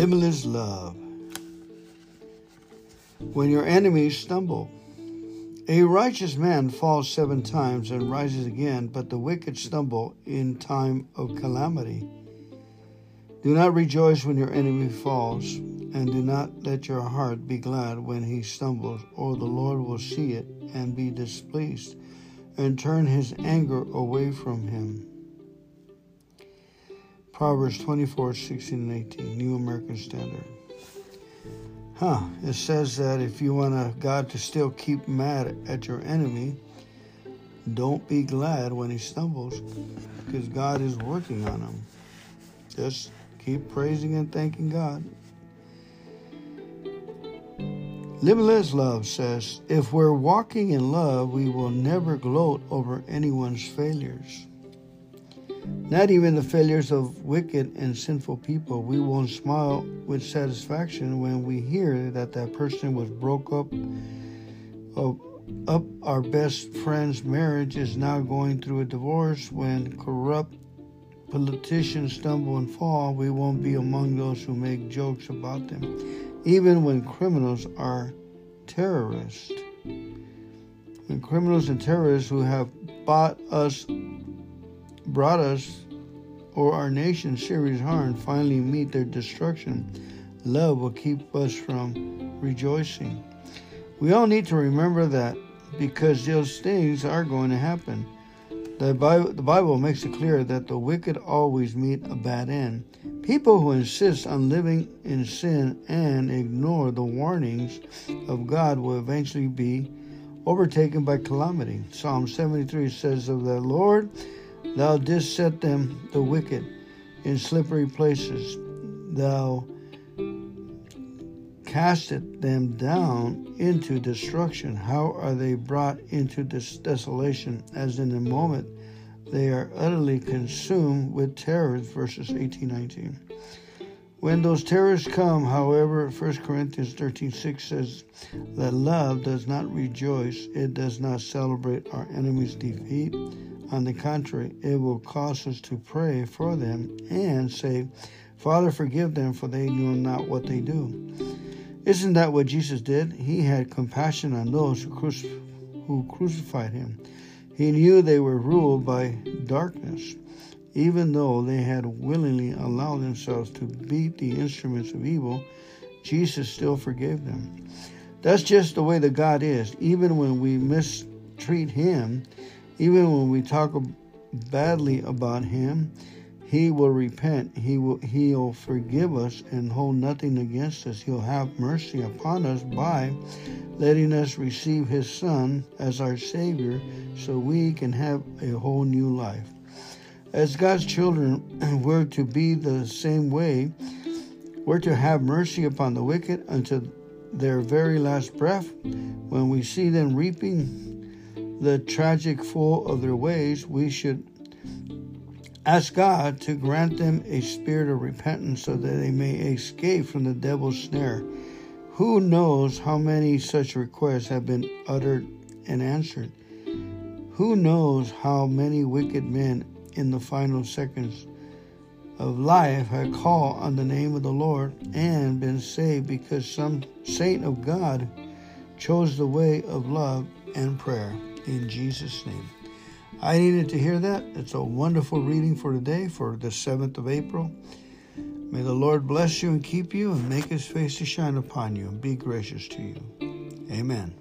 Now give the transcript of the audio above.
Limitless love. When your enemies stumble, a righteous man falls seven times and rises again, but the wicked stumble in time of calamity. Do not rejoice when your enemy falls, and do not let your heart be glad when he stumbles, or the Lord will see it and be displeased, and turn his anger away from him. Proverbs 24, 16, and 18, New American Standard. Huh, it says that if you want God to still keep mad at your enemy, don't be glad when he stumbles, because God is working on him. Just keep praising and thanking God. Limitless Love says, if we're walking in love, we will never gloat over anyone's failures. Not even the failures of wicked and sinful people. We won't smile with satisfaction when we hear that that person was broke up. Uh, up our best friend's marriage is now going through a divorce. When corrupt politicians stumble and fall, we won't be among those who make jokes about them. Even when criminals are terrorists. When criminals and terrorists who have bought us brought us or our nation serious harm finally meet their destruction, love will keep us from rejoicing. We all need to remember that because those things are going to happen. The Bible, the Bible makes it clear that the wicked always meet a bad end. People who insist on living in sin and ignore the warnings of God will eventually be overtaken by calamity. Psalm 73 says of the Lord, Thou didst set them, the wicked, in slippery places. Thou casted them down into destruction. How are they brought into this desolation? As in a moment they are utterly consumed with terrors. Verses 18 19. When those terrors come, however, 1 Corinthians 13 6 says that love does not rejoice, it does not celebrate our enemy's defeat on the contrary, it will cause us to pray for them and say, Father, forgive them, for they know not what they do. Isn't that what Jesus did? He had compassion on those who, who crucified him. He knew they were ruled by darkness, even though they had willingly allowed themselves to beat the instruments of evil. Jesus still forgave them. That's just the way that God is. Even when we mistreat Him, even when we talk badly about him, he will repent. He will he'll forgive us and hold nothing against us. He'll have mercy upon us by letting us receive his son as our savior so we can have a whole new life. As God's children, we're to be the same way. We're to have mercy upon the wicked until their very last breath. When we see them reaping the tragic fall of their ways, we should ask God to grant them a spirit of repentance so that they may escape from the devil's snare. Who knows how many such requests have been uttered and answered? Who knows how many wicked men in the final seconds of life have called on the name of the Lord and been saved because some saint of God chose the way of love and prayer in Jesus' name. I needed to hear that. It's a wonderful reading for today, for the 7th of April. May the Lord bless you and keep you and make his face to shine upon you and be gracious to you. Amen.